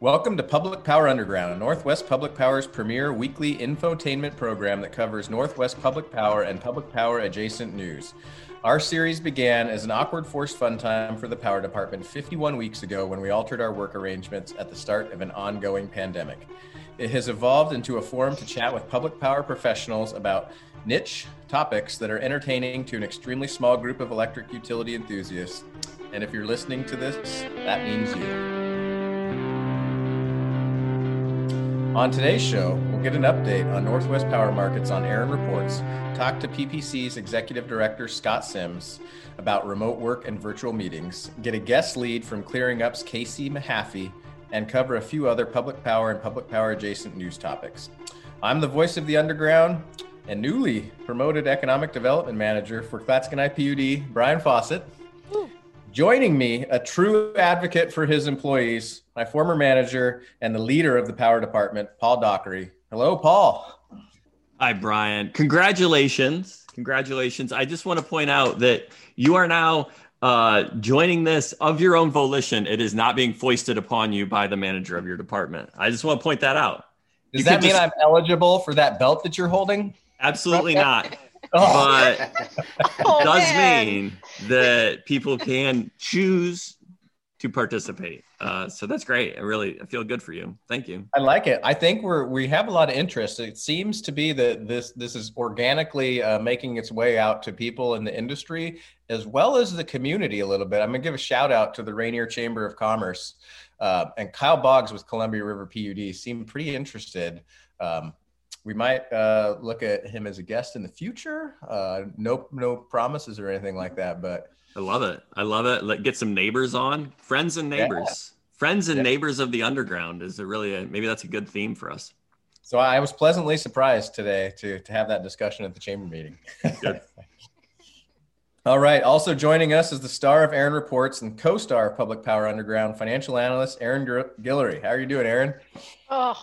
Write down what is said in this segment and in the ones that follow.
Welcome to Public Power Underground, Northwest Public Power's premier weekly infotainment program that covers Northwest Public Power and public power adjacent news. Our series began as an awkward forced fun time for the power department 51 weeks ago when we altered our work arrangements at the start of an ongoing pandemic. It has evolved into a forum to chat with public power professionals about niche topics that are entertaining to an extremely small group of electric utility enthusiasts. And if you're listening to this, that means you. On today's show, we'll get an update on Northwest Power Markets on Aaron Reports, talk to PPC's Executive Director Scott Sims about remote work and virtual meetings, get a guest lead from Clearing Up's Casey Mahaffey, and cover a few other public power and public power adjacent news topics. I'm the voice of the underground and newly promoted Economic Development Manager for Clatskanie PUD, Brian Fawcett. Joining me, a true advocate for his employees, my former manager and the leader of the power department, Paul Dockery. Hello, Paul. Hi, Brian. Congratulations. Congratulations. I just want to point out that you are now uh, joining this of your own volition. It is not being foisted upon you by the manager of your department. I just want to point that out. Does you that mean just... I'm eligible for that belt that you're holding? Absolutely not. Oh. But oh, does man. mean that people can choose to participate. Uh, so that's great. I really I feel good for you. Thank you. I like it. I think we're we have a lot of interest. It seems to be that this this is organically uh, making its way out to people in the industry as well as the community a little bit. I'm gonna give a shout out to the Rainier Chamber of Commerce uh, and Kyle Boggs with Columbia River PUD seemed pretty interested. Um, we might uh, look at him as a guest in the future. Uh, no, no promises or anything like that, but I love it. I love it. Let get some neighbors on, friends and neighbors, yeah. friends and yeah. neighbors of the underground. Is it really a, maybe that's a good theme for us. So I was pleasantly surprised today to to have that discussion at the chamber meeting. Good. All right. Also joining us is the star of Aaron Reports and co-star of Public Power Underground, financial analyst Aaron Guillory. How are you doing, Aaron? Oh,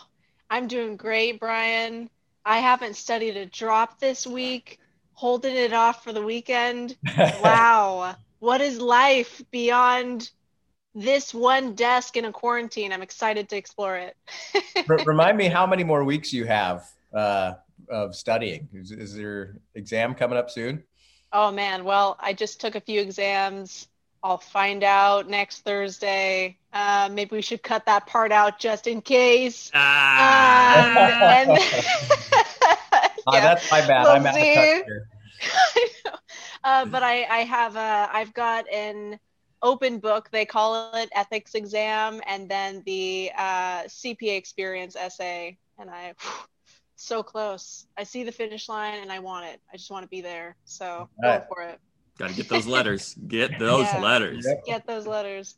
I'm doing great, Brian. I haven't studied a drop this week, holding it off for the weekend. wow. What is life beyond this one desk in a quarantine? I'm excited to explore it. Remind me how many more weeks you have uh, of studying. Is, is there exam coming up soon? Oh man, well, I just took a few exams. I'll find out next Thursday. Uh, maybe we should cut that part out just in case. Ah. Um, and, yeah, oh, that's my bad. We'll I'm out of here. uh, but I, I have a, I've got an open book. They call it ethics exam, and then the uh, CPA experience essay. And I, so close. I see the finish line, and I want it. I just want to be there. So right. go for it. Got to get those letters. Get those yeah, letters. Get those letters.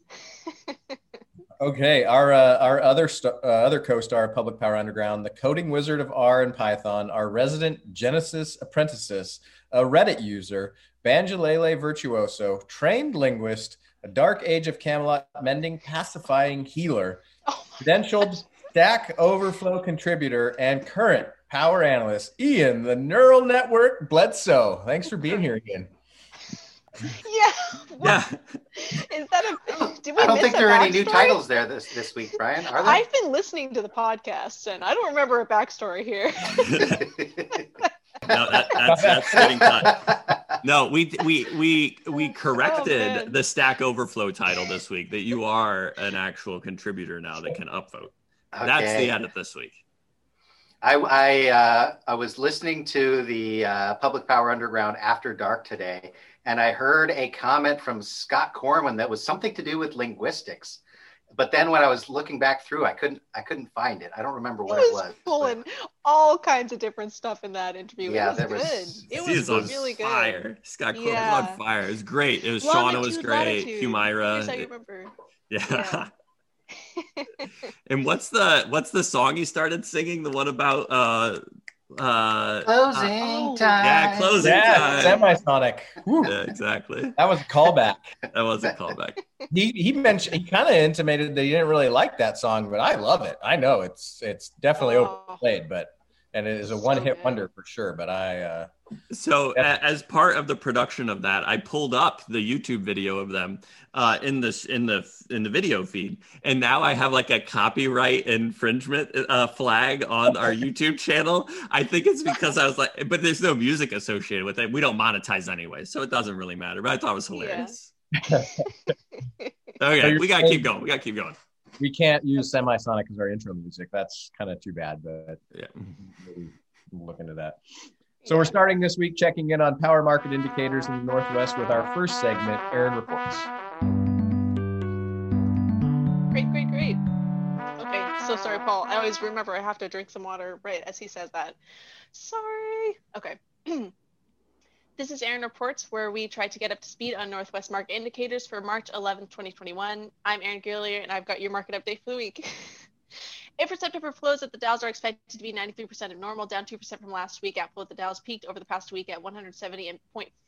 okay, our uh, our other st- uh, other co-star, Public Power Underground, the coding wizard of R and Python, our resident Genesis apprentice, a Reddit user, Banjolele virtuoso, trained linguist, a Dark Age of Camelot mending pacifying healer, oh credentialed Stack Overflow contributor, and current power analyst, Ian, the neural network Bledsoe. Thanks for being here again. Yeah. Yeah. Is that a? Did we I don't think there are any new titles there this this week, Brian. Are there? I've been listening to the podcast, and I don't remember a backstory here. no, that, that's that's getting cut. No, we we we we oh, corrected oh, the Stack Overflow title this week. That you are an actual contributor now that can upvote. Okay. That's the edit this week. I I, uh, I was listening to the uh, Public Power Underground After Dark today, and I heard a comment from Scott Corwin that was something to do with linguistics. But then when I was looking back through, I couldn't I couldn't find it. I don't remember what it was. It was pulling but... all kinds of different stuff in that interview. Yeah, it was, was good. It was on really fire. good. Scott Corwin yeah. on fire. It was great. It was Shauna was great. Humaira. I remember. Yeah. yeah. and what's the what's the song you started singing? The one about uh uh closing uh, time. Yeah, closing yeah, time. Semisonic. Yeah, exactly. That was a callback. that was a callback. he he mentioned he kind of intimated that he didn't really like that song, but I love it. I know it's it's definitely oh. overplayed, but and it is a one-hit wonder for sure. But I, uh, So Yeah. as part of the production of that, I pulled up the YouTube video of them uh, in this in the in the video feed, and now I have like a copyright infringement uh, flag on our YouTube channel. I think it's because I was like, but there's no music associated with it. We don't monetize anyway, so it doesn't really matter. But I thought it was hilarious. okay, you're we gotta saying- keep going. We gotta keep going. We can't use Semisonic as our intro music. That's kind of too bad, but Yeah. maybe we'll look into that. So we're starting this week checking in on power market indicators in the Northwest with our first segment, Aaron Reports. Great, great, great. Okay, so sorry, Paul. I always remember I have to drink some water right as he says that. Sorry. Okay. this is Aaron Reports, where we try to get up to speed on Northwest market indicators for March 11, 2021. I'm Aaron Guillory, and I've got your market update for the week. In for September flows at the Dalles are expected to be 93% of normal, down 2% from last week. Outflow at the Dalles peaked over the past week at 170.4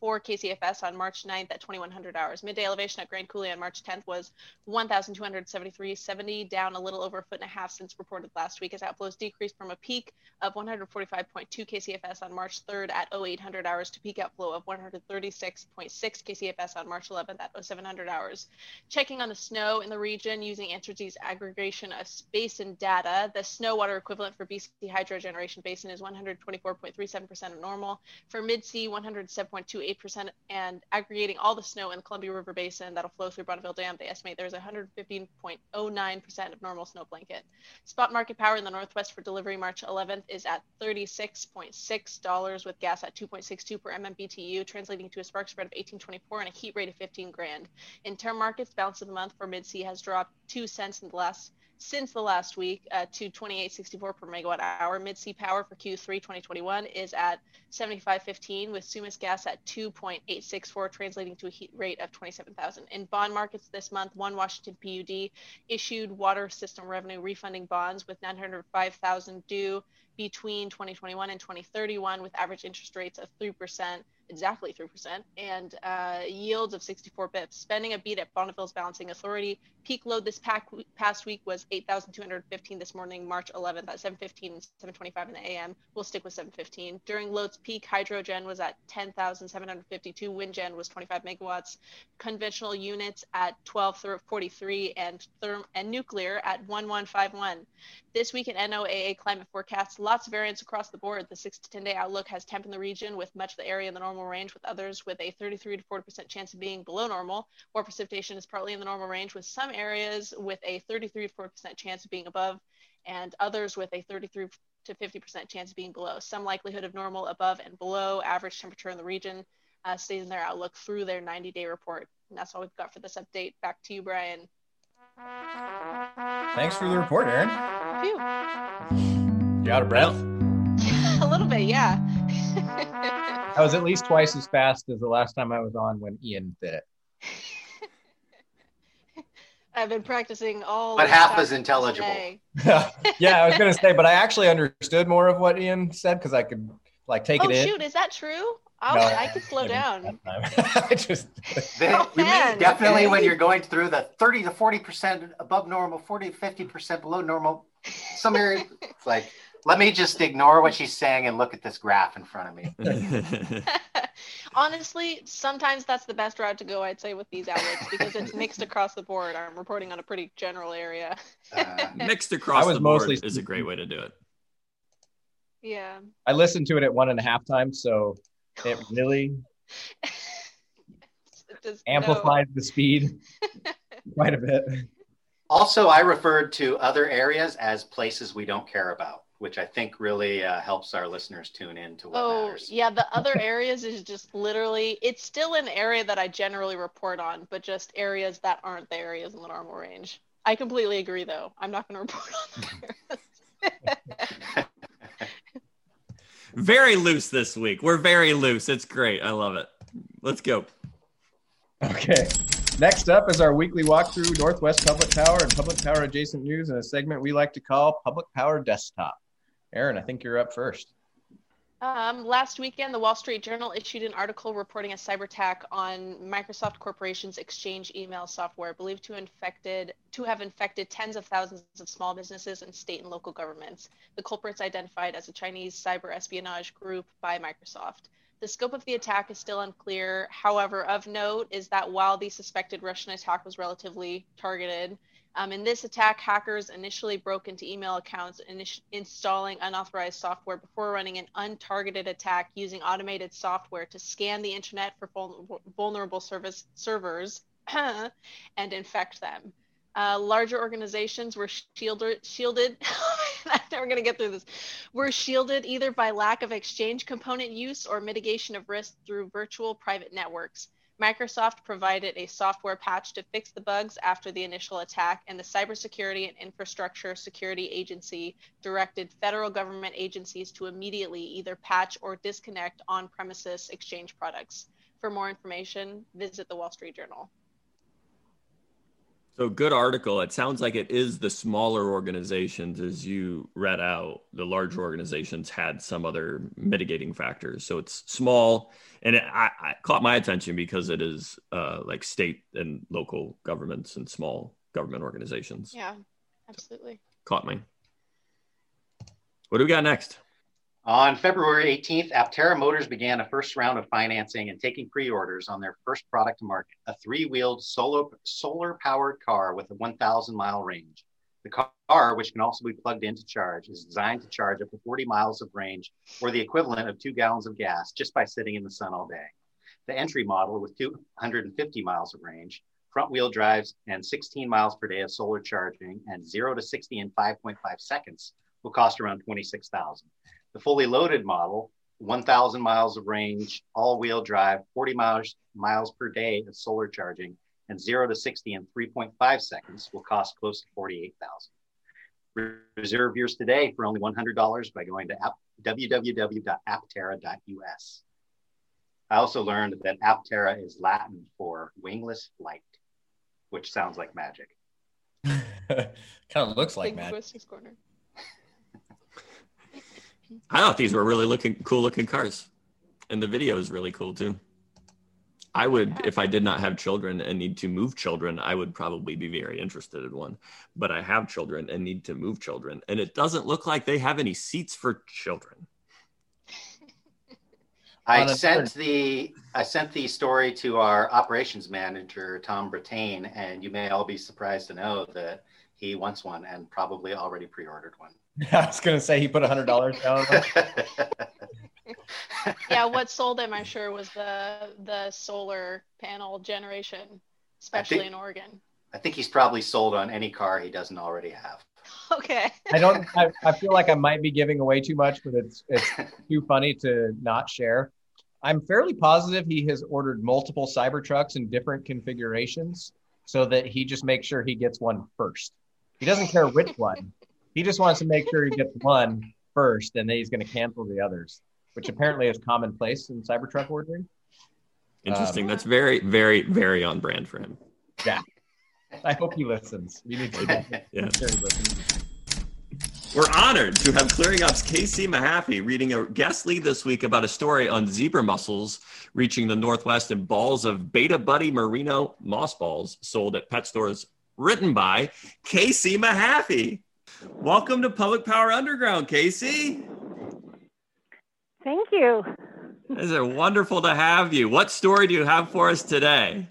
KCFS on March 9th at 2100 hours. Midday elevation at Grand Coulee on March 10th was 1,273.70, down a little over a foot and a half since reported last week as outflows decreased from a peak of 145.2 KCFS on March 3rd at 0800 hours to peak outflow of 136.6 KCFS on March 11th at 0700 hours. Checking on the snow in the region using Entergy's aggregation of space and data, the snow water equivalent for BC Hydro Generation Basin is 124.37% of normal. For Mid-C, 107.28%, and aggregating all the snow in the Columbia River Basin that'll flow through Bonneville Dam, they estimate there's 115.09% of normal snow blanket. Spot market power in the Northwest for delivery March 11th is at $36.6 with gas at 2.62 per MMBTU, translating to a spark spread of 18.24 and a heat rate of 15 grand. In term markets, balance of the month for Mid-C has dropped 2 cents in the last since the last week uh, to 28.64 per megawatt hour. Mid-C power for Q3 2021 is at 75.15 with Sumas gas at 2.864, translating to a heat rate of 27,000. In bond markets this month, one Washington PUD issued water system revenue refunding bonds with 905,000 due between 2021 and 2031 with average interest rates of 3%, exactly 3%, and uh, yields of 64 bips. Spending a beat at Bonneville's Balancing Authority. Peak load this past week was 8,215 this morning, March 11th at 7:15 and 7:25 in the AM. We'll stick with 7:15. During load's peak, hydro gen was at 10,752. Wind gen was 25 megawatts. Conventional units at 1243 and therm and nuclear at 1151. This week in NOAA climate forecasts, lots of variance across the board. The six to 10 day outlook has temp in the region with much of the area in the normal range, with others with a 33 to 40% chance of being below normal. More precipitation is partly in the normal range, with some areas with a 33 to 40% chance of being above, and others with a 33 to 50% chance of being below. Some likelihood of normal above and below average temperature in the region uh, stays in their outlook through their 90 day report. And that's all we've got for this update. Back to you, Brian. Thanks for the report, Aaron. Phew. You out of breath? a little bit, yeah. I was at least twice as fast as the last time I was on when Ian did it. I've been practicing all. But this half time as intelligible. today. yeah, I was gonna say, but I actually understood more of what Ian said because I could like take Oh it in. shoot, is that true? I'll, No, I could slow down. I just Then Oh, you man, definitely when you're going through the 30 to 40% above normal, 40 to 50% below normal, some area, it's like, let me just ignore what she's saying and look at this graph in front of me. Honestly, sometimes that's the best route to go, I'd say, with these outlets because it's mixed across the board. I'm reporting on a pretty general area. Uh, Mixed across I was the board mostly- is a great way to do it. Yeah. I listened to it at one and a half times, so it really Just no. the speed quite a bit. Also, I referred to other areas as places we don't care about, which I think really uh, helps our listeners tune in to what Oh, matters. yeah. The other areas is just literally, it's still an area that I generally report on, but just areas that aren't the areas in the normal range. I completely agree, though. I'm not going to report on the. Very loose this week. We're very loose. It's great. I love it. Let's go. Okay. Next up is our weekly walkthrough Northwest Public Power and Public Power adjacent news in a segment we like to call Public Power Desktop. Aaron, I think you're up first. Um, last weekend, the Wall Street Journal issued an article reporting a cyber attack on Microsoft Corporation's Exchange email software, believed to infected to have infected tens of thousands of small businesses and state and local governments. The culprits identified as a Chinese cyber espionage group by Microsoft. The scope of the attack is still unclear. However, of note is that while the suspected Russian attack was relatively targeted, um, in this attack, hackers initially broke into email accounts, init- installing unauthorized software before running an untargeted attack using automated software to scan the internet for vul- vulnerable service servers and infect them. Uh, larger organizations were shielded. shielded I'm never going to get through this. Were shielded either by lack of exchange component use or mitigation of risk through virtual private networks. Microsoft provided a software patch to fix the bugs after the initial attack, and the Cybersecurity and Infrastructure Security Agency directed federal government agencies to immediately either patch or disconnect on premises Exchange products. For more information, visit the Wall Street Journal. So good article. It sounds like it is the smaller organizations, as you read out. The larger organizations had some other mitigating factors. So it's small, and it I, I caught my attention because it is uh, like state and local governments and small government organizations. Yeah, absolutely. Caught me. What do we got next? On February 18th, Aptera Motors began a first round of financing and taking pre orders on their first product to market a three wheeled solar powered car with a 1,000 mile range. The car, which can also be plugged in to charge, is designed to charge up to 40 miles of range or the equivalent of two gallons of gas just by sitting in the sun all day. The entry model with 250 miles of range, front wheel drives, and 16 miles per day of solar charging and 0 to 60 in 5.5 seconds will cost around 26,000. The fully loaded model, 1,000 miles of range, all-wheel drive, 40 miles, miles per day of solar charging, and 0 to 60 in 3.5 seconds will cost close to 48,000. Reserve yours today for only $100 by going to app, www.aptera.us. I also learned that Aptera is Latin for wingless flight, which sounds like magic. kind of looks like magic. Corner. I thought these were really looking cool looking cars. And the video is really cool too. I would, if I did not have children and need to move children, I would probably be very interested in one. But I have children and need to move children. And it doesn't look like they have any seats for children. I sent the I sent the story to our operations manager Tom Brattain, and you may all be surprised to know that he wants one and probably already pre-ordered one. I was gonna say he put a hundred dollars down. yeah, what sold him, I'm sure, was the the solar panel generation, especially think, in Oregon. I think he's probably sold on any car he doesn't already have. Okay. I don't. I, I feel like I might be giving away too much, but it's it's too funny to not share. I'm fairly positive he has ordered multiple Cybertrucks in different configurations so that he just makes sure he gets one first. He doesn't care which one. He just wants to make sure he gets one first, and then he's going to cancel the others, which apparently is commonplace in Cybertruck ordering. Interesting. Um, That's very, very, very on brand for him. Yeah. I hope he listens. We need to. yeah. We're honored to have Clearing Up's Casey Mahaffey reading a guest lead this week about a story on zebra mussels reaching the Northwest in balls of Betta Buddy Marimo moss balls sold at pet stores, written by Casey Mahaffey. Welcome to Public Power Underground, Casey. Thank you. It's wonderful to have you. What story do you have for us today?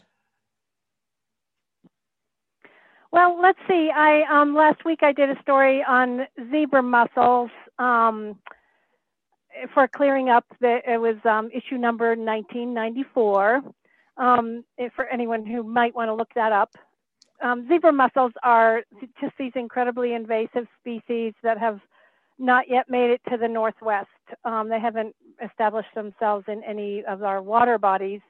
Well, let's see. I um, last week I did a story on zebra mussels um, for clearing up. The, it was um, issue number 1994. Um, for anyone who might want to look that up, um, zebra mussels are just these incredibly invasive species that have not yet made it to the northwest. Um, they haven't established themselves in any of our water bodies.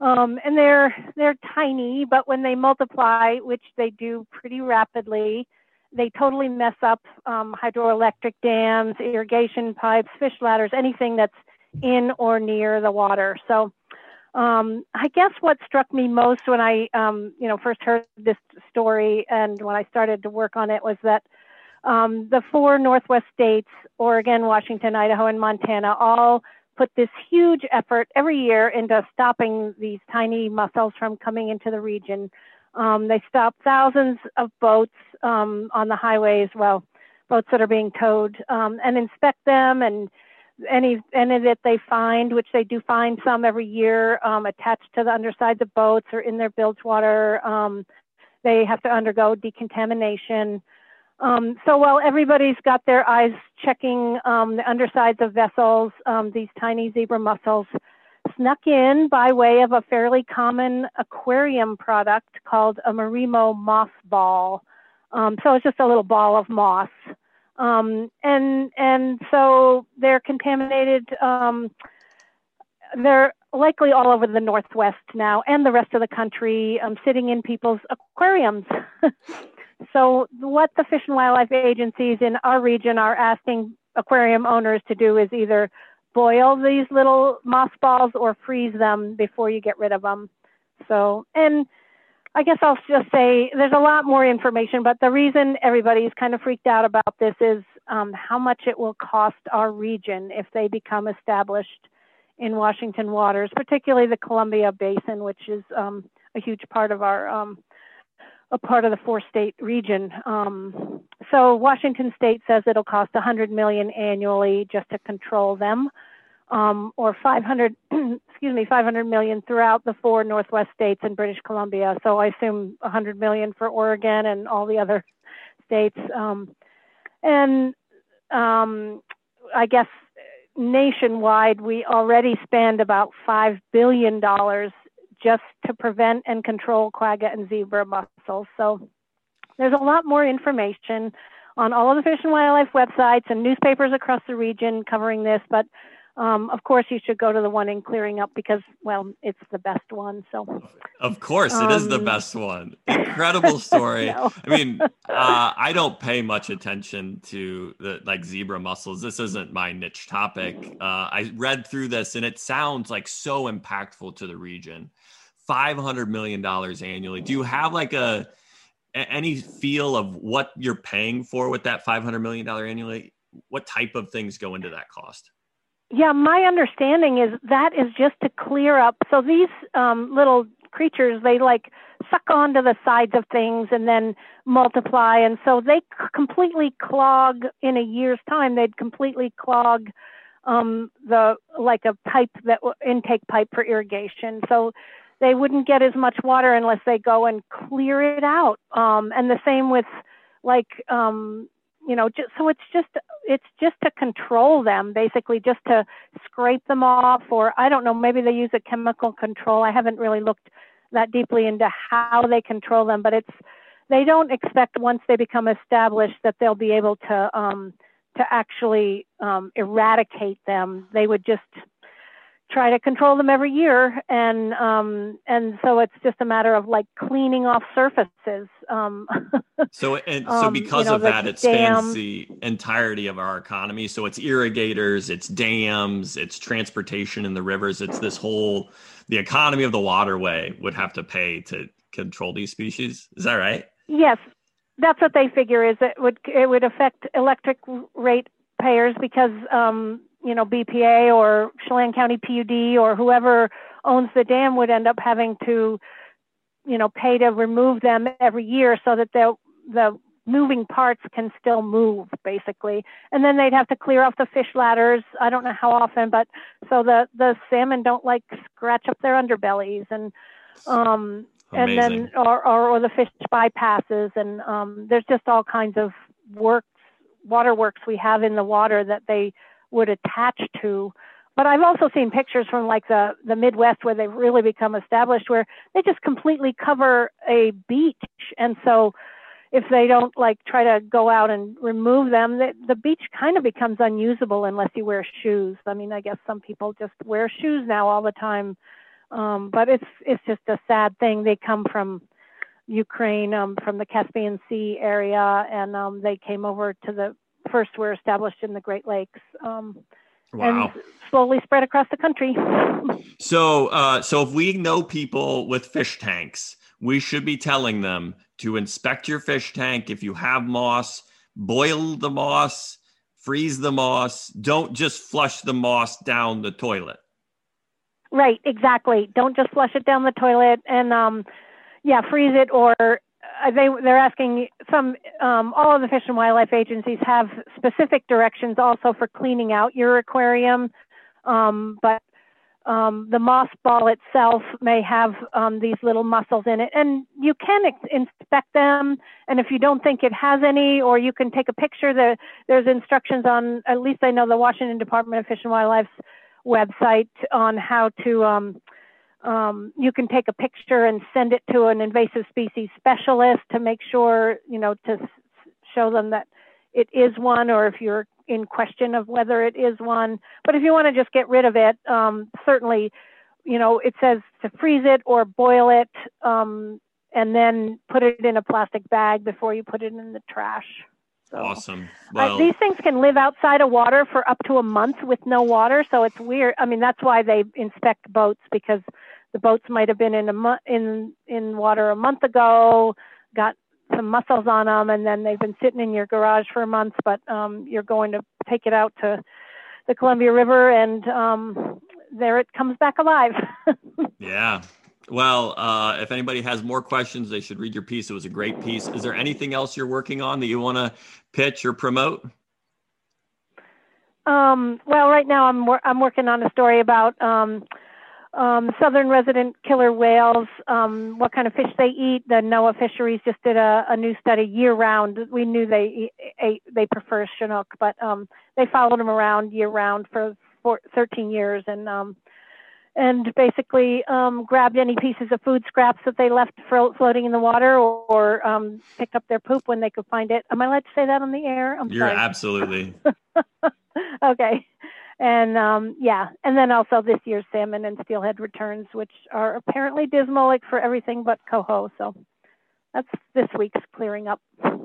Um, and they're they're tiny, but when they multiply, which they do pretty rapidly, they totally mess up um, hydroelectric dams, irrigation pipes, fish ladders, anything that's in or near the water. So um, I guess what struck me most when I, um, you know, first heard this story and when I started to work on it was that um, the four Northwest states, Oregon, Washington, Idaho, and Montana, all put this huge effort every year into stopping these tiny mussels from coming into the region. Um, they stop thousands of boats um, on the highways, well, boats that are being towed, um, and inspect them and any any that they find, which they do find some every year, um, attached to the undersides of boats or in their bilge water. Um, they have to undergo decontamination. Um, so while everybody's got their eyes checking um, the undersides of vessels, um, these tiny zebra mussels snuck in by way of a fairly common aquarium product called a Marimo moss ball. Um, so it's just a little ball of moss. Um, and and so they're contaminated. Um, they're likely all over the Northwest now and the rest of the country, sitting in people's aquariums. So what the Fish and Wildlife agencies in our region are asking aquarium owners to do is either boil these little moss balls or freeze them before you get rid of them. So, and I guess I'll just say there's a lot more information, but the reason everybody's kind of freaked out about this is um, how much it will cost our region if they become established in Washington waters, particularly the Columbia Basin, which is um, a huge part of our um, a part of the four state region. Um, so Washington state says it'll cost 100 million annually just to control them, um, or 500, excuse me, 500 million throughout the four Northwest states and British Columbia. So I assume 100 million for Oregon and all the other states. Um, and um, I guess nationwide, we already spend about $5 billion just to prevent and control quagga and zebra mussels. So there's a lot more information on all of the Fish and Wildlife websites and newspapers across the region covering this, but um, of course you should go to the one in clearing up because well it's the best one so. Of course it um, is the um, best one. Incredible story. No. i mean uh, i don't pay much attention to the like zebra mussels. This isn't my niche topic. Uh, i read through this and it sounds like so impactful to the region. 500 million dollars annually. Do you have like a any feel of what you're paying for with that 500 million dollar annually? What type of things go into that cost yeah my understanding is that is just to clear up. So these um, little creatures they like suck onto the sides of things and then multiply. And so they c- completely clog in a year's time. They'd completely clog um, the like a pipe that intake pipe for irrigation. So they wouldn't get as much water unless they go and clear it out. Um, and the same with like, um, you know, just, so it's just, it's just to control them, basically just to scrape them off, or I don't know, maybe they use a chemical control. I haven't really looked that deeply into how they control them, but it's, they don't expect once they become established that they'll be able to, um, to actually um, eradicate them. They would just try to control them every year, and um, and so it's just a matter of like cleaning off surfaces. Um, so and so um, because you know, of that, it spans the entirety of our economy. So it's irrigators, it's dams, it's transportation in the rivers. It's this whole the economy of the waterway would have to pay to control these species. Is that right? Yes, that's what they figure. Is it would it would affect electric rate payers because um, you know, BPA or Chelan County PUD or whoever owns the dam would end up having to, you know, pay to remove them every year so that the the moving parts can still move basically. And then they'd have to clear off the fish ladders. I don't know how often, but so the the salmon don't like scratch up their underbellies and um Amazing. and then or, or or the fish bypasses and um there's just all kinds of works waterworks we have in the water that they would attach to. But I've also seen pictures from like the, the Midwest where they've really become established where they just completely cover a beach. And so if they don't like try to go out and remove them, the, the beach kind of becomes unusable unless you wear shoes. I mean, I guess some people just wear shoes now all the time. Um, but it's it's just a sad thing. They come from Ukraine, um, from the Caspian Sea area, and um, they came over to the first were established in the Great Lakes. Um, wow. And slowly spread across the country. so, uh, so if we know people with fish tanks, we should be telling them to inspect your fish tank. If you have moss, boil the moss, freeze the moss. Don't just flush the moss down the toilet. Right, exactly. Don't just flush it down the toilet and um, yeah, freeze it or they they're asking some um, all of the fish and wildlife agencies have specific directions also for cleaning out your aquarium, um, but um, the moss ball itself may have um, these little mussels in it, and you can ex- inspect them. And if you don't think it has any, or you can take a picture. The, there's instructions on, at least I know the Washington Department of Fish and Wildlife's website on how to. Um, you can take a picture and send it to an invasive species specialist to make sure, you know, to show them that it is one, or if you're in question of whether it is one. But if you want to just get rid of it, um, certainly, you know, it says to freeze it or boil it, um, and then put it in a plastic bag before you put it in the trash. So, Awesome. uh, these things can live outside of water for up to a month with no water, so it's weird. I mean, that's why they inspect boats because the boats might have been in a mo- in in water a month ago, got some mussels on them, and then they've been sitting in your garage for a month. But um, you're going to take it out to the Columbia River, and um, there it comes back alive. yeah. Well, uh, if anybody has more questions, they should read your piece. It was a great piece. Is there anything else you're working on that you want to pitch or promote? Um, well, right now I'm wor- I'm working on a story about um, um, southern resident killer whales, um, what kind of fish they eat. The NOAA Fisheries just did a, a new study year round. We knew they ate, they prefer Chinook, but um, they followed them around year round for, for 13 years and um, and basically um, grabbed any pieces of food scraps that they left floating in the water or, or um, picked up their poop when they could find it. Am I allowed to say that on the air? I'm You're sorry. absolutely. okay. And um, yeah, and then also this year's salmon and steelhead returns, which are apparently dismal like for everything but coho. So that's this week's clearing up.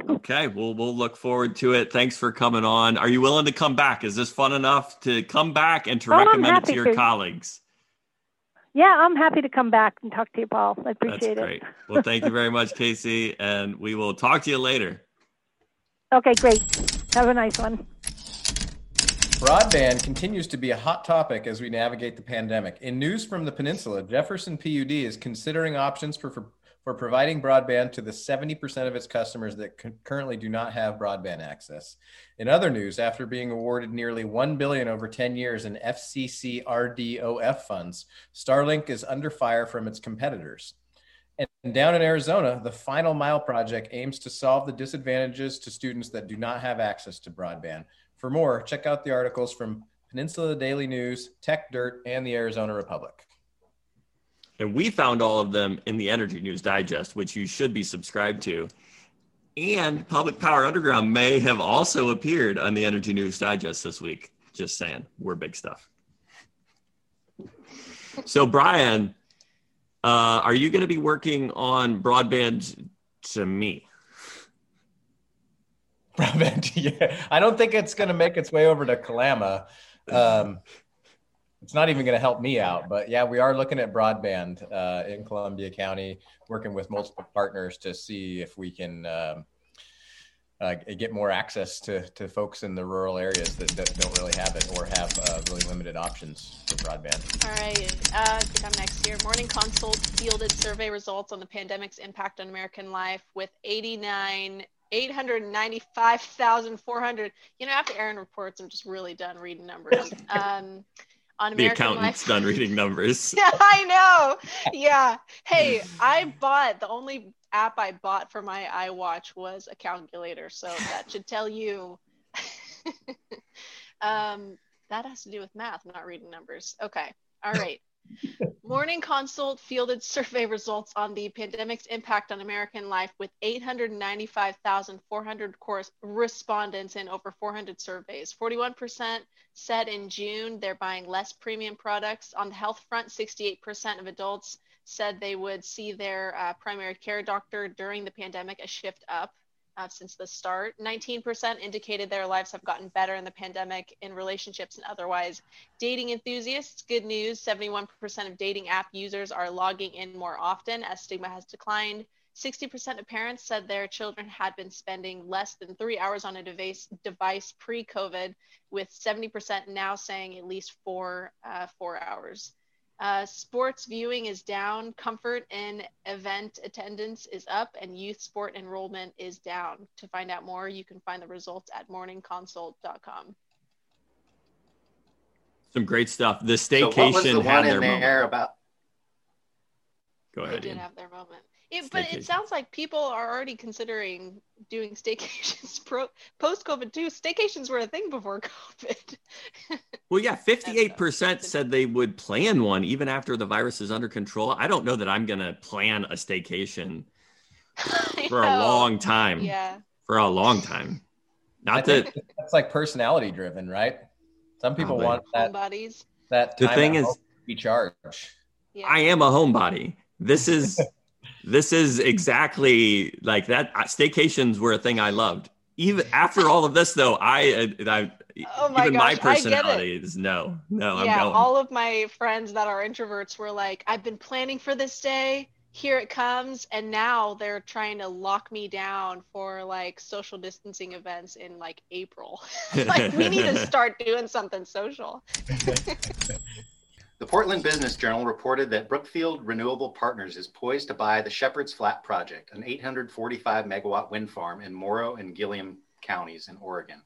Okay, we'll we'll look forward to it. Thanks for coming on. Are you willing to come back? Is this fun enough to come back and to Oh, recommend it to your to. colleagues? Yeah, I'm happy to come back and talk to you, Paul. I appreciate That's great. it. Well, thank you very much, Casey, and we will talk to you later. Okay, great. Have a nice one. Broadband continues to be a hot topic as we navigate the pandemic. In news from the peninsula, Jefferson PUD is considering options for, for, for providing broadband to the 70% of its customers that c- currently do not have broadband access. In other news, after being awarded nearly 1 billion over 10 years in FCC RDOF funds, Starlink is under fire from its competitors. And down in Arizona, the Final Mile project aims to solve the disadvantages to students that do not have access to broadband. For more, check out the articles from Peninsula Daily News, Tech Dirt, and the Arizona Republic. And we found all of them in the Energy News Digest, which you should be subscribed to. And Public Power Underground may have also appeared on the Energy News Digest this week. Just saying, we're big stuff. So, Brian, uh, are you going to be working on broadband to me? Yeah. I don't think it's going to make its way over to Kalama. Um, it's not even going to help me out, but yeah, we are looking at broadband uh, in Columbia County, working with multiple partners to see if we can um, uh, get more access to, to folks in the rural areas that, that don't really have it or have uh, really limited options for broadband. All right, uh, I'm next here. Morning Consult fielded survey results on the pandemic's impact on American life with 89, 895,400. You know, after Aaron reports, I'm just really done reading numbers. Um, on The accountant's life. done reading numbers. Yeah, I know. Yeah. Hey, I bought the only app I bought for my iWatch was a calculator, so that should tell you. um, that has to do with math, not reading numbers. Okay. All right. Morning Consult fielded survey results on the pandemic's impact on American life with 895,400 course respondents in over 400 surveys. 41% said in June they're buying less premium products. On the health front, 68% of adults said they would see their uh, primary care doctor during the pandemic, a shift up uh, since the start. 19% indicated their lives have gotten better in the pandemic in relationships and otherwise. Dating enthusiasts, good news 71% of dating app users are logging in more often as stigma has declined. 60% of parents said their children had been spending less than three hours on a device, device pre-COVID, with 70% now saying at least four, uh, four hours. Uh, sports viewing is down, comfort and event attendance is up, and youth sport enrollment is down. To find out more, you can find the results at morningconsult.com. Some great stuff. The staycation so what was the one in there moment. about? Go ahead. They did have their moment. It, but it sounds like people are already considering doing staycations pro, post COVID too. Staycations were a thing before COVID. well, yeah, 58% said they would plan one even after the virus is under control. I don't know that I'm going to plan a staycation for a long time. Yeah. For a long time. Not that that's like personality driven, right? Some people want that bodies. That the thing is recharge. Yeah. I am a homebody. This is this is exactly like that. Uh, staycations were a thing I loved. Even after all of this, though, I, uh, I oh my even gosh, my personality is no, no. Yeah, I'm going. all of my friends that are introverts were like, "I've been planning for this day. Here it comes," and now they're trying to lock me down for like social distancing events in like April. like we need to start doing something social. The Portland Business Journal reported that Brookfield Renewable Partners is poised to buy the Shepherd's Flat project, an 845 megawatt wind farm in Morrow and Gilliam counties in Oregon,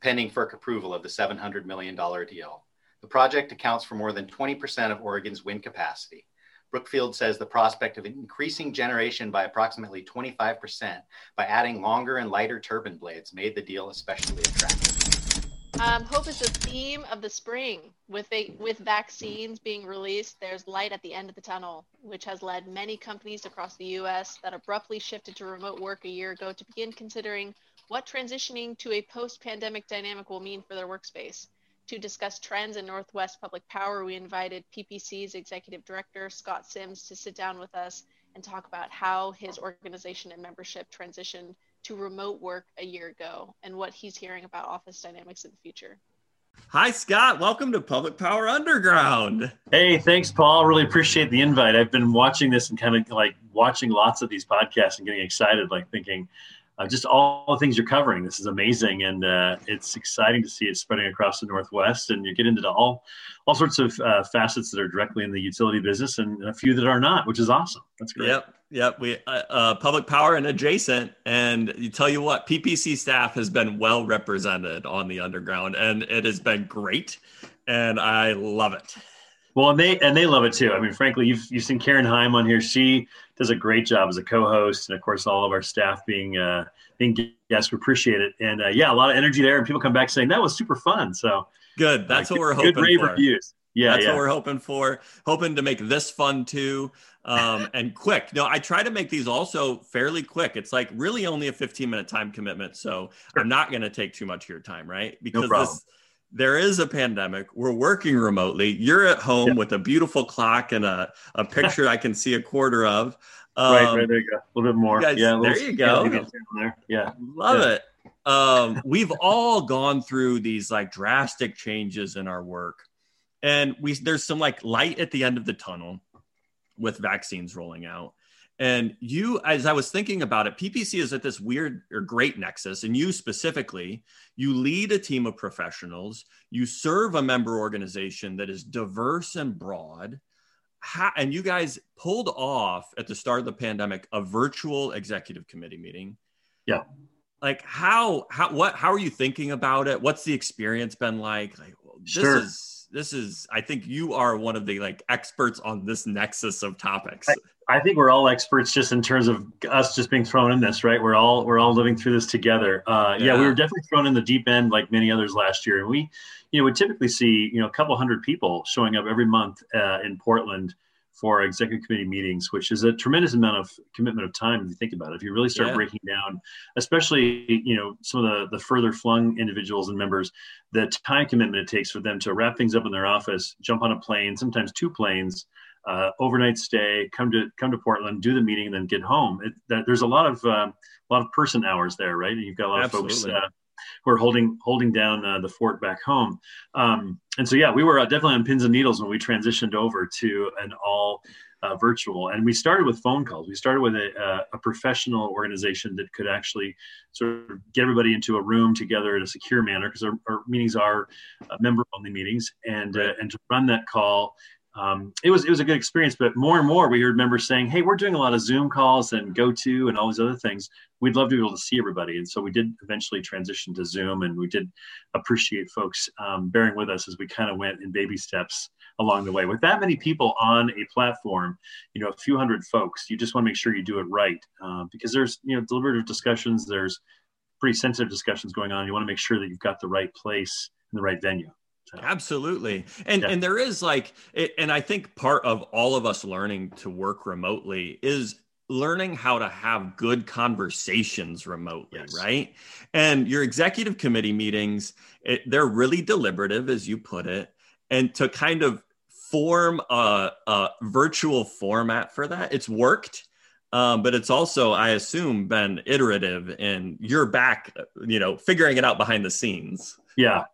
pending FERC approval of the $700 million deal. The project accounts for more than 20% of Oregon's wind capacity. Brookfield says the prospect of increasing generation by approximately 25% by adding longer and lighter turbine blades made the deal especially attractive. Um, hope is the theme of the spring. With a, with vaccines being released, there's light at the end of the tunnel, which has led many companies across the U.S. that abruptly shifted to remote work a year ago to begin considering what transitioning to a post-pandemic dynamic will mean for their workspace. To discuss trends in Northwest Public Power, we invited PPC's executive director Scott Sims to sit down with us and talk about how his organization and membership transitioned to remote work a year ago and what he's hearing about office dynamics in the future. Hi, Scott. Welcome to Public Power Underground. Hey, thanks, Paul. Really appreciate the invite. I've been watching this and kind of like watching lots of these podcasts and getting excited, like thinking, uh, just all the things you're covering. This is amazing, and uh, it's exciting to see it spreading across the Northwest. And you get into all all sorts of uh, facets that are directly in the utility business, and a few that are not, which is awesome. That's great. Yep, yep. We uh, uh, public power and adjacent, and you tell you what, PPC staff has been well represented on the underground, and it has been great, and I love it. Well, and they and they love it too. I mean, frankly, you've you've seen Karen Heim on here. She does a great job as a co-host, and of course, all of our staff being uh, being guests. We appreciate it, and uh, yeah, a lot of energy there, and people come back saying that was super fun. So good. That's uh, what good, we're hoping for. good rave for. reviews. Yeah, that's yeah. what we're hoping for. Hoping to make this fun too, um, and quick. No, I try to make these also fairly quick. It's like really only a 15 minute time commitment, so sure. I'm not going to take too much of your time, right? Because no this there is a pandemic. We're working remotely. You're at home yeah. with a beautiful clock and a, a picture I can see a quarter of. Um, right, right, there you go. A little bit more. Guys, yeah, there you go. There. Yeah. Love yeah. it. Um, we've all gone through these like drastic changes in our work. And we there's some like light at the end of the tunnel with vaccines rolling out. And you, as I was thinking about it, PPC is at this weird or great nexus, and you specifically, you lead a team of professionals, you serve a member organization that is diverse and broad. How, and you guys pulled off at the start of the pandemic a virtual executive committee meeting. Yeah. Like how how what how are you thinking about it? What's the experience been like? Like this sure. is this is I think you are one of the like experts on this nexus of topics. I, I think we're all experts just in terms of us just being thrown in this, right? We're all we're all living through this together. Uh, yeah. yeah. we were definitely thrown in the deep end like many others last year, and we, you know, would typically see you know a couple hundred people showing up every month uh, in Portland for executive committee meetings, which is a tremendous amount of commitment of time if you think about it. If you really start yeah. breaking down, especially you know some of the the further flung individuals and members, the time commitment it takes for them to wrap things up in their office, jump on a plane, sometimes two planes uh, overnight stay, come to come to Portland, do the meeting, and then get home. It, that, there's a lot of uh, a lot of person hours there, right? And you've got a lot Absolutely. of folks uh, who are holding holding down uh, the fort back home. Um, and so, yeah, we were uh, definitely on pins and needles when we transitioned over to an all uh, virtual. And we started with phone calls. We started with a, a, professional organization that could actually sort of get everybody into a room together in a secure manner because our, our, meetings are uh, member only meetings and, uh, and to run that call um, it was it was a good experience. But more and more, we heard members saying, "Hey, we're doing a lot of Zoom calls and GoTo and all these other things. We'd love to be able to see everybody." And so we did eventually transition to Zoom, and we did appreciate folks um, bearing with us as we kind of went in baby steps along the way. With that many people on a platform, you know, a few hundred folks, you just want to make sure you do it right uh, because there's you know deliberative discussions, there's pretty sensitive discussions going on. You want to make sure that you've got the right place and the right venue. Absolutely. And yeah. and there is like it, and I think part of all of us learning to work remotely is learning how to have good conversations remotely, yes. right? And your executive committee meetings, it, they're really deliberative as you put it, and to kind of form a, a virtual format for that, it's worked. Um, but it's also, I assume, been iterative, and you're back, you know, figuring it out behind the scenes. Yeah.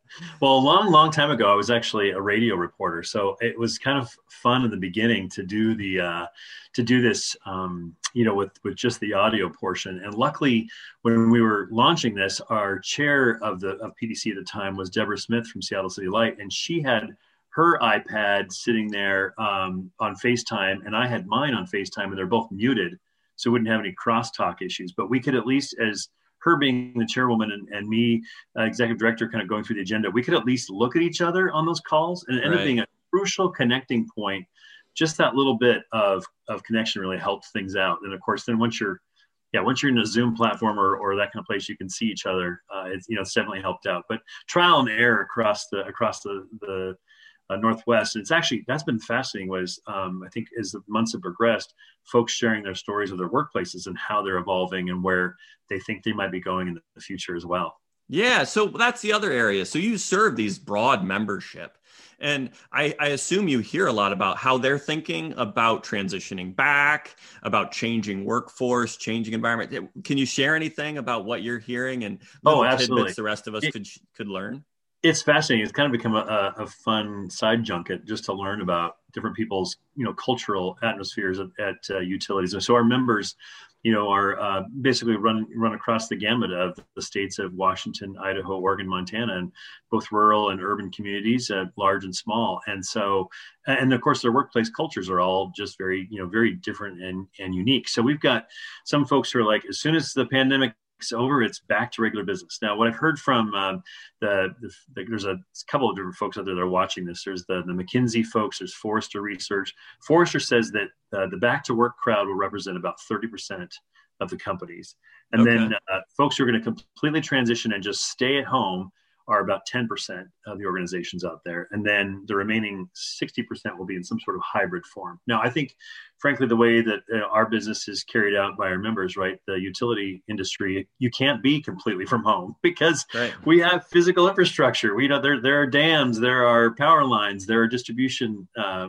Well, a long, long time ago, I was actually a radio reporter, so it was kind of fun in the beginning to do the uh, to do this, um, you know, with with just the audio portion. And luckily, when we were launching this, our chair of the of PPC at the time was Debra Smith from Seattle City Light, and she had her iPad sitting there um, on FaceTime, and I had mine on FaceTime, and they're both muted, so we wouldn't have any crosstalk issues. But we could at least, as her being the chairwoman and, and me, uh, executive director, kind of going through the agenda, we could at least look at each other on those calls and it ended right. up being a crucial connecting point. Just that little bit of, of connection really helped things out. And of course, then once you're, yeah, once you're in a Zoom platform or, or that kind of place, you can see each other. Uh, it's, you know, it's definitely helped out, but trial and error across the, across the, the, uh, Northwest. And it's actually that's been fascinating. Was um, I think as the months have progressed, folks sharing their stories of their workplaces and how they're evolving and where they think they might be going in the future as well. Yeah, so that's the other area. So you serve these broad membership. And I, I, assume you hear a lot about how they're thinking about transitioning back, about changing workforce, changing environment. Can you share anything about what you're hearing and oh, absolutely. tidbits the rest of us it, could could learn? It's fascinating. It's kind of become a, a, fun side junket just to learn about different people's, you know, cultural atmospheres at, at uh, utilities. And so our members, you know, are uh, basically run run across the gamut of the states of Washington, Idaho, Oregon, Montana, and both rural and urban communities, uh, large and small. And so, and of course, their workplace cultures are all just very, you know, very different and and unique. So we've got some folks who are like, as soon as the pandemic over, it's back to regular business. Now, what I've heard from um, the, the, the, there's a couple of different folks out there that are watching this. There's the, the McKinsey folks, there's Forrester Research. Forrester says that uh, the back to work crowd will represent about 30% of the companies. And okay. then uh, folks who are going to completely transition and just stay at home are about 10% of the organizations out there. And then the remaining 60% will be in some sort of hybrid form. Now, I think, frankly, the way that uh, our business is carried out by our members, right, the utility industry, you can't be completely from home because right. we have physical infrastructure. We know there, there are dams, there are power lines, there are distribution uh,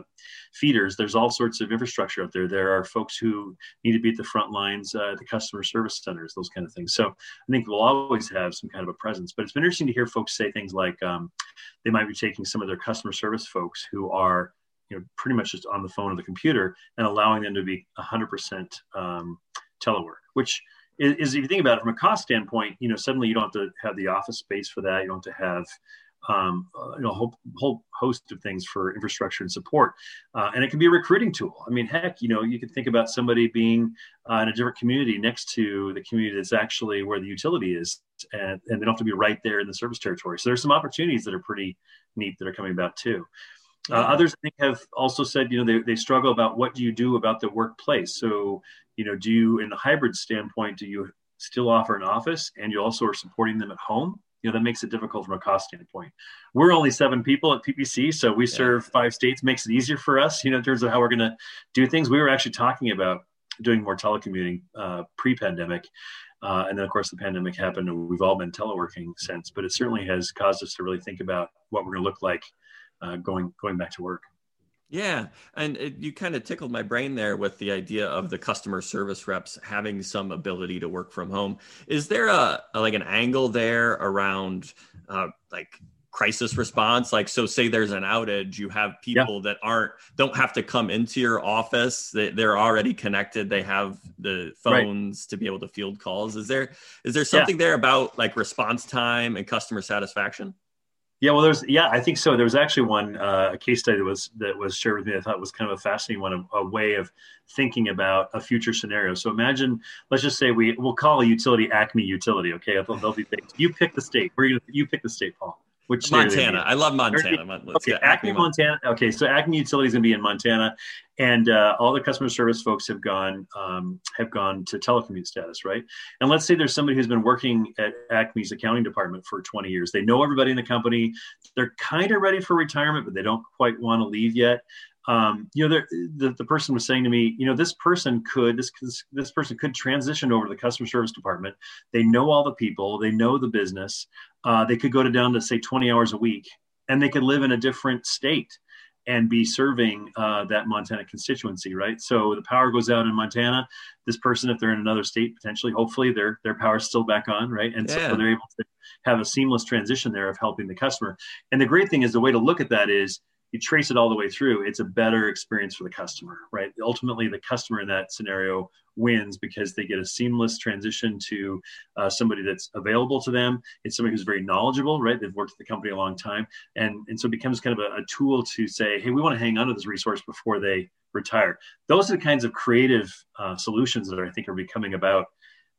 feeders. There's all sorts of infrastructure out there. There are folks who need to be at the front lines, uh, the customer service centers, those kind of things. So I think we'll always have some kind of a presence. But it's been interesting to hear folks say things like um, they might be taking some of their customer service folks who are you know pretty much just on the phone or the computer and allowing them to be 100% um, telework, which is, is, if you think about it from a cost standpoint, you know, suddenly you don't have to have the office space for that. You don't have to have um, uh, you know, a whole, whole host of things for infrastructure and support. Uh, and it can be a recruiting tool. I mean, heck, you know, you could think about somebody being uh, in a different community next to the community that's actually where the utility is, and, and they don't have to be right there in the service territory. So there's some opportunities that are pretty neat that are coming about too. Uh, others, I think, have also said, you know, they, they struggle about what do you do about the workplace. So, you know, do you, in the hybrid standpoint, do you still offer an office and you also are supporting them at home? You know that makes it difficult from a cost standpoint. We're only seven people at ppc so we serve five states. Makes it easier for us you know in terms of how we're going to do things. We were actually talking about doing more telecommuting uh, pre-pandemic uh, and then of course the pandemic happened and we've all been teleworking since but it certainly has caused us to really think about what we're going to look like uh, going going back to work yeah, and it, you kind of tickled my brain there with the idea of the customer service reps having some ability to work from home. Is there a, a like an angle there around uh, like crisis response like so say there's an outage you have people yeah. that aren't don't have to come into your office they, they're already connected they have the phones right. to be able to field calls is there is there something yeah. there about like response time and customer satisfaction yeah, well, there's yeah, I think so. There was actually one uh, a case study that was that was shared with me. I thought was kind of a fascinating one, a, a, way of thinking about a future scenario. So imagine, let's just say we we'll call a utility Acme Utility. Okay, they'll, they'll be based. You pick the state. You pick the state, Paul. Which Montana. I love Montana. okay, Acme, Montana. Okay, so Acme Utility is going to be in Montana, and uh, all the customer service folks have gone um, have gone to telecommute status, right? And let's say there's somebody who's been working at Acme's accounting department for 20 years. They know everybody in the company. They're kind of ready for retirement, but they don't quite want to leave yet um, you know, the, the person was saying to me, you know, this person could this this person could transition over to the customer service department. They know all the people, they know the business. Uh, they could go to down to say 20 hours a week, and they could live in a different state and be serving uh, that Montana constituency, right? So the power goes out in Montana. This person, if they're in another state, potentially, hopefully, their their power's still back on, right? And yeah. so they're able to have a seamless transition there of helping the customer. And the great thing is, the way to look at that is you trace it all the way through, it's a better experience for the customer, right? Ultimately, the customer in that scenario wins because they get a seamless transition to uh, somebody that's available to them. It's somebody who's very knowledgeable, right? They've worked at the company a long time, and and so it becomes kind of a, a tool to say, hey, we want to hang on to this resource before they retire. Those are the kinds of creative uh, solutions that I think are becoming about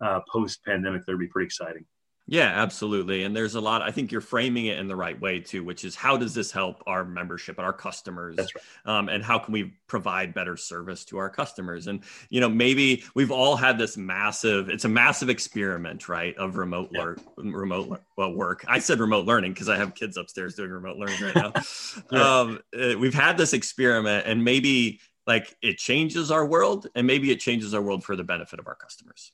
uh, post pandemic. that would be pretty exciting. Yeah, absolutely. And there's a lot, I think you're framing it in the right way too, which is how does this help our membership and our customers? Right. Um, and how can we provide better service to our customers? And, you know, maybe we've all had this massive, it's a massive experiment, right? Of remote yeah. work, remote well, work. I said remote learning because I have kids upstairs doing remote learning right now. yeah. um, uh, we've had this experiment and maybe like it changes our world and maybe it changes our world for the benefit of our customers.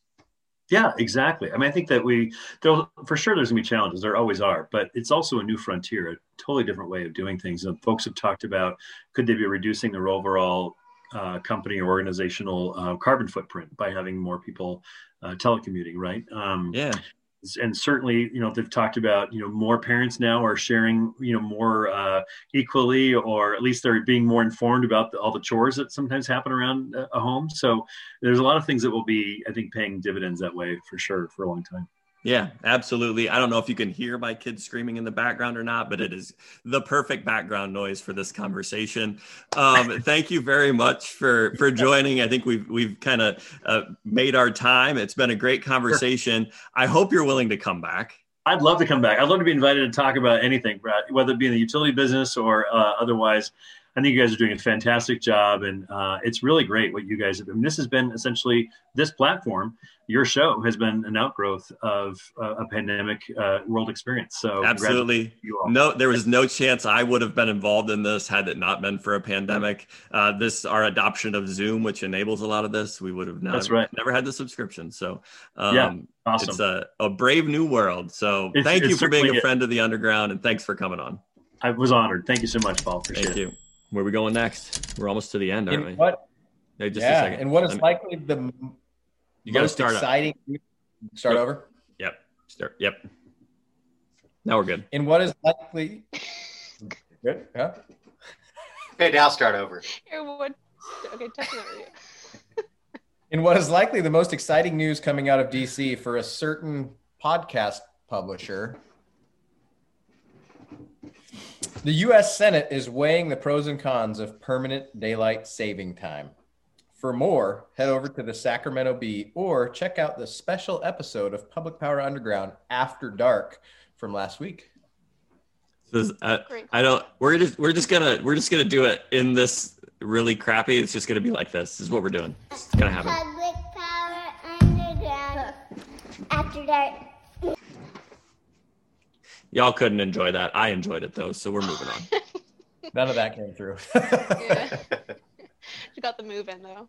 Yeah, exactly. I mean, I think that we, for sure, there's gonna be challenges. There always are, but it's also a new frontier, a totally different way of doing things. And folks have talked about could they be reducing their overall uh, company or organizational uh, carbon footprint by having more people uh, telecommuting, right? Um, yeah and certainly you know they've talked about you know more parents now are sharing you know more uh, equally or at least they're being more informed about the, all the chores that sometimes happen around a home. So there's a lot of things that will be i think paying dividends that way for sure for a long time yeah, absolutely. I don't know if you can hear my kids screaming in the background or not, but it is the perfect background noise for this conversation. Um, thank you very much for for joining. I think we've we've kind of uh, made our time. It's been a great conversation. I hope you're willing to come back. I'd love to come back. I'd love to be invited to talk about anything, Brad, whether it be in the utility business or uh, otherwise. I think you guys are doing a fantastic job, and uh, it's really great what you guys have. I mean, this has been essentially this platform. Your show has been an outgrowth of uh, a pandemic uh, world experience. So absolutely, no, there was no chance I would have been involved in this had it not been for a pandemic. Uh, this our adoption of Zoom, which enables a lot of this, we would have not, That's right. never had the subscription. So um, yeah, awesome. It's a, a brave new world. So it's, thank you for being a friend of the underground, and thanks for coming on. I was honored. Thank you so much, Paul. Appreciate thank you. It. Where are we going next? We're almost to the end, aren't in we? What? Hey, just yeah, and what is likely the you got to start exciting? Up. Start yep. over. Yep. Start. Yep. Now we're good. In what is likely good? Yeah. Okay, now start over. Okay, definitely. In what is likely the most exciting news coming out of DC for a certain podcast publisher, the U.S. Senate is weighing the pros and cons of permanent daylight saving time. For more, head over to the Sacramento Bee or check out the special episode of Public Power Underground After Dark from last week. So, uh, I don't. We're just we're just gonna we're just gonna do it in this really crappy. It's just gonna be like this. This is what we're doing. It's gonna happen. Public Power Underground After Dark y'all couldn't enjoy that. I enjoyed it though, so we're moving on. None of that came through. yeah. You got the move in though.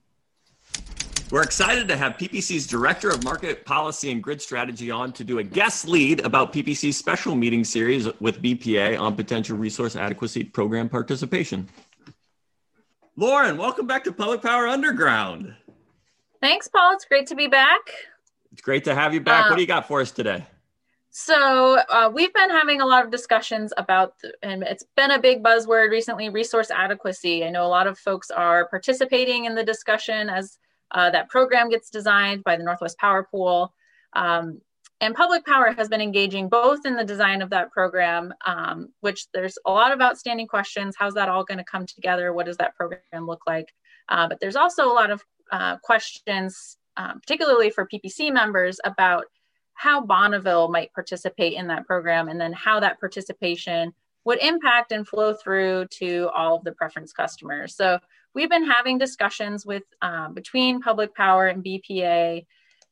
We're excited to have PPC's Director of Market Policy and Grid Strategy on to do a guest lead about PPC's special meeting series with BPA on potential resource adequacy program participation. Lauren, welcome back to Public Power Underground. Thanks, Paul. It's great to be back. It's great to have you back. Uh, what do you got for us today? So uh, we've been having a lot of discussions about, and it's been a big buzzword recently, resource adequacy. I know a lot of folks are participating in the discussion as uh, that program gets designed by the Northwest Power Pool. Um, and Public Power has been engaging both in the design of that program, um, which there's a lot of outstanding questions. How's that all going to come together? What does that program look like? Uh, but there's also a lot of uh, questions, uh, particularly for PPC members, about how Bonneville might participate in that program and then how that participation would impact and flow through to all of the preference customers. So we've been having discussions with um, between Public Power and BPA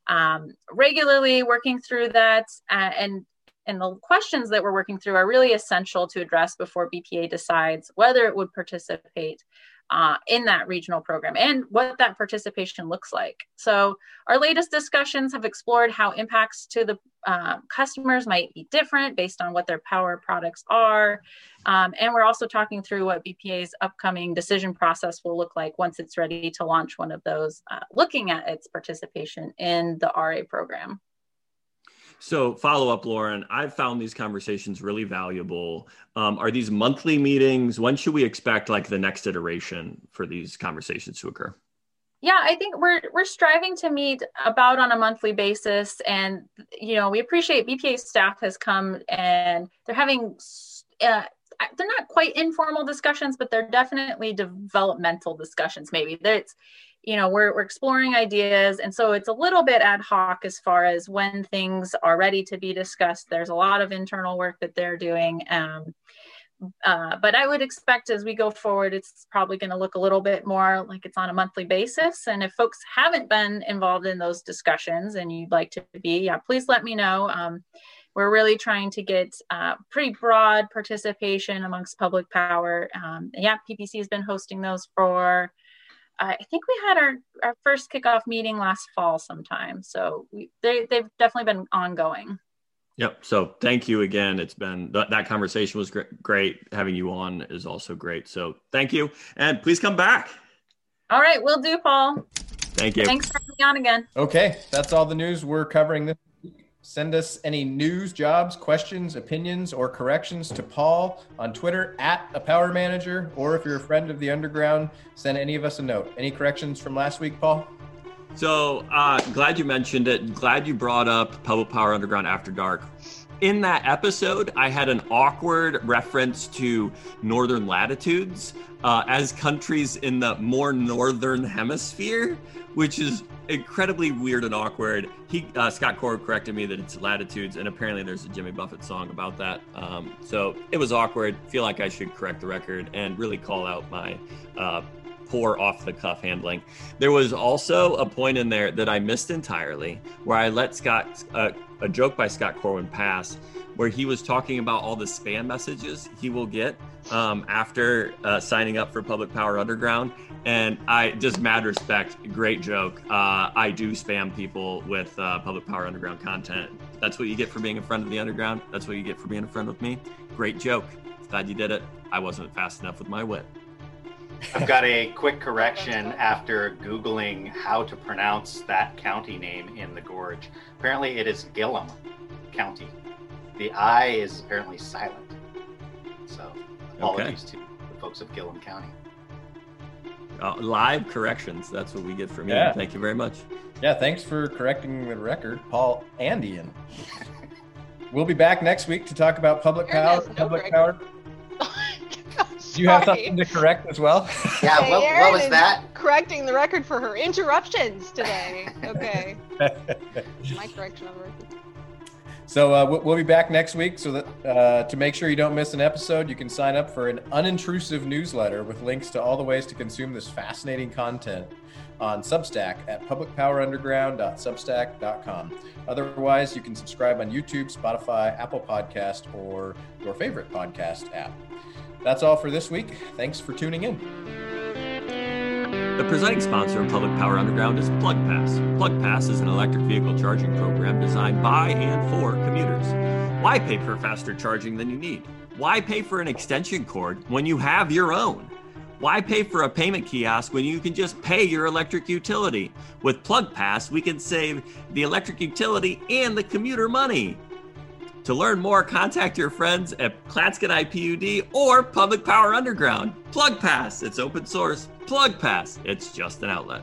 um, regularly working through that uh, and and the questions that we're working through are really essential to address before BPA decides whether it would participate uh, in that regional program and what that participation looks like. So, our latest discussions have explored how impacts to the uh, customers might be different based on what their power products are. Um, and we're also talking through what BPA's upcoming decision process will look like once it's ready to launch one of those, uh, looking at its participation in the RA program. So, follow up, Lauren. I've found these conversations really valuable. Um, are these monthly meetings? When should we expect like the next iteration for these conversations to occur? Yeah, I think we're we're striving to meet about on a monthly basis, and you know we appreciate BPA staff has come and they're having. Uh, they're not quite informal discussions, but they're definitely developmental discussions. Maybe that's you know we're, we're exploring ideas. And so it's a little bit ad hoc as far as when things are ready to be discussed. There's a lot of internal work that they're doing um, uh, but i would expect as we go forward it's probably going to look a little bit more like it's on a monthly basis. And if folks haven't been involved in those discussions and you'd like to be yeah please let me know. Um, we're really trying to get uh, pretty broad participation amongst public power. Um, yeah ppc has been hosting those for I think we had our, our first kickoff meeting last fall sometime. So we, they, they've definitely been ongoing. Yep. So thank you again. It's been th- that conversation was great. Great. Having you on is also great. So thank you. And please come back. All right. We'll do, Paul. Thank you. Thanks for having me on again. Okay. That's all the news we're covering this Send us any news, jobs, questions, opinions, or corrections to Paul on Twitter at a power manager, or if you're a friend of the underground, send any of us a note. Any corrections from last week, Paul? So uh, glad you mentioned it. Glad you brought up Public Power Underground After Dark. In that episode, I had an awkward reference to northern latitudes uh, as countries in the more northern hemisphere, which is incredibly weird and awkward. He uh, Scott Corwin corrected me that it's latitudes, and apparently there's a Jimmy Buffett song about that. Um, so it was awkward. Feel like I should correct the record and really call out my uh, poor off the cuff handling. There was also a point in there that I missed entirely, where I let Scott uh, a joke by Scott Corwin pass, where he was talking about all the spam messages he will get um, after uh, signing up for Public Power Underground. And I just mad respect, great joke. Uh, I do spam people with uh, Public Power Underground content. That's what you get for being a friend of the Underground. That's what you get for being a friend with me. Great joke. Glad you did it. I wasn't fast enough with my wit. I've got a quick correction after Googling how to pronounce that county name in the gorge. Apparently, it is Gilliam County. The I is apparently silent. So, apologies okay. to the folks of Gilliam County. Uh, live corrections. That's what we get from you. Yeah. Thank you very much. Yeah, thanks for correcting the record, Paul and Ian. we'll be back next week to talk about public power. No public power. Do you have something to correct as well? Yeah, what, what was that? Correcting the record for her interruptions today. Okay. My correction on the record. So uh, we'll be back next week. So that uh, to make sure you don't miss an episode, you can sign up for an unintrusive newsletter with links to all the ways to consume this fascinating content on Substack at publicpowerunderground.substack.com. Otherwise, you can subscribe on YouTube, Spotify, Apple Podcast, or your favorite podcast app. That's all for this week. Thanks for tuning in. The presenting sponsor of Public Power Underground is PlugPass. PlugPass is an electric vehicle charging program designed by and for commuters. Why pay for faster charging than you need? Why pay for an extension cord when you have your own? Why pay for a payment kiosk when you can just pay your electric utility? With PlugPass, we can save the electric utility and the commuter money. To learn more, contact your friends at Clatskanie IPUD or Public Power Underground. Plug Pass, it's open source. Plug Pass, it's just an outlet.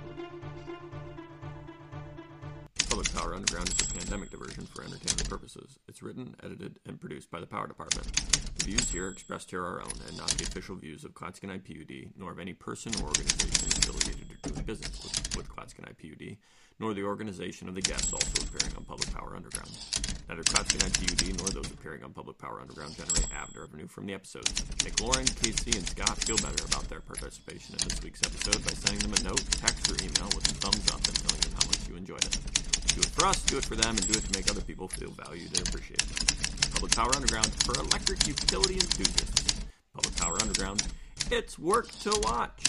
Public Power Underground is a pandemic diversion for entertainment purposes. It's written, edited, and produced by the Power Department. The views here expressed here are our own and not the official views of Clatskanie IPUD, nor of any person or organization affiliated or doing business with, with Clatskanie IPUD, nor the organization of the guests also appearing on Public Power Underground. Neither Clatskanie IPUD nor those appearing on Public Power Underground generate ad revenue from the episodes. Make Lauren, Casey, and Scott feel better about their participation in this week's episode by sending them a note, text, or email with a thumbs up and telling them how much you enjoyed it. Do it for us, do it for them, and do it to make other people feel valued and appreciated. Public Power Underground for electric utility enthusiasts. Public Power Underground, it's work to watch.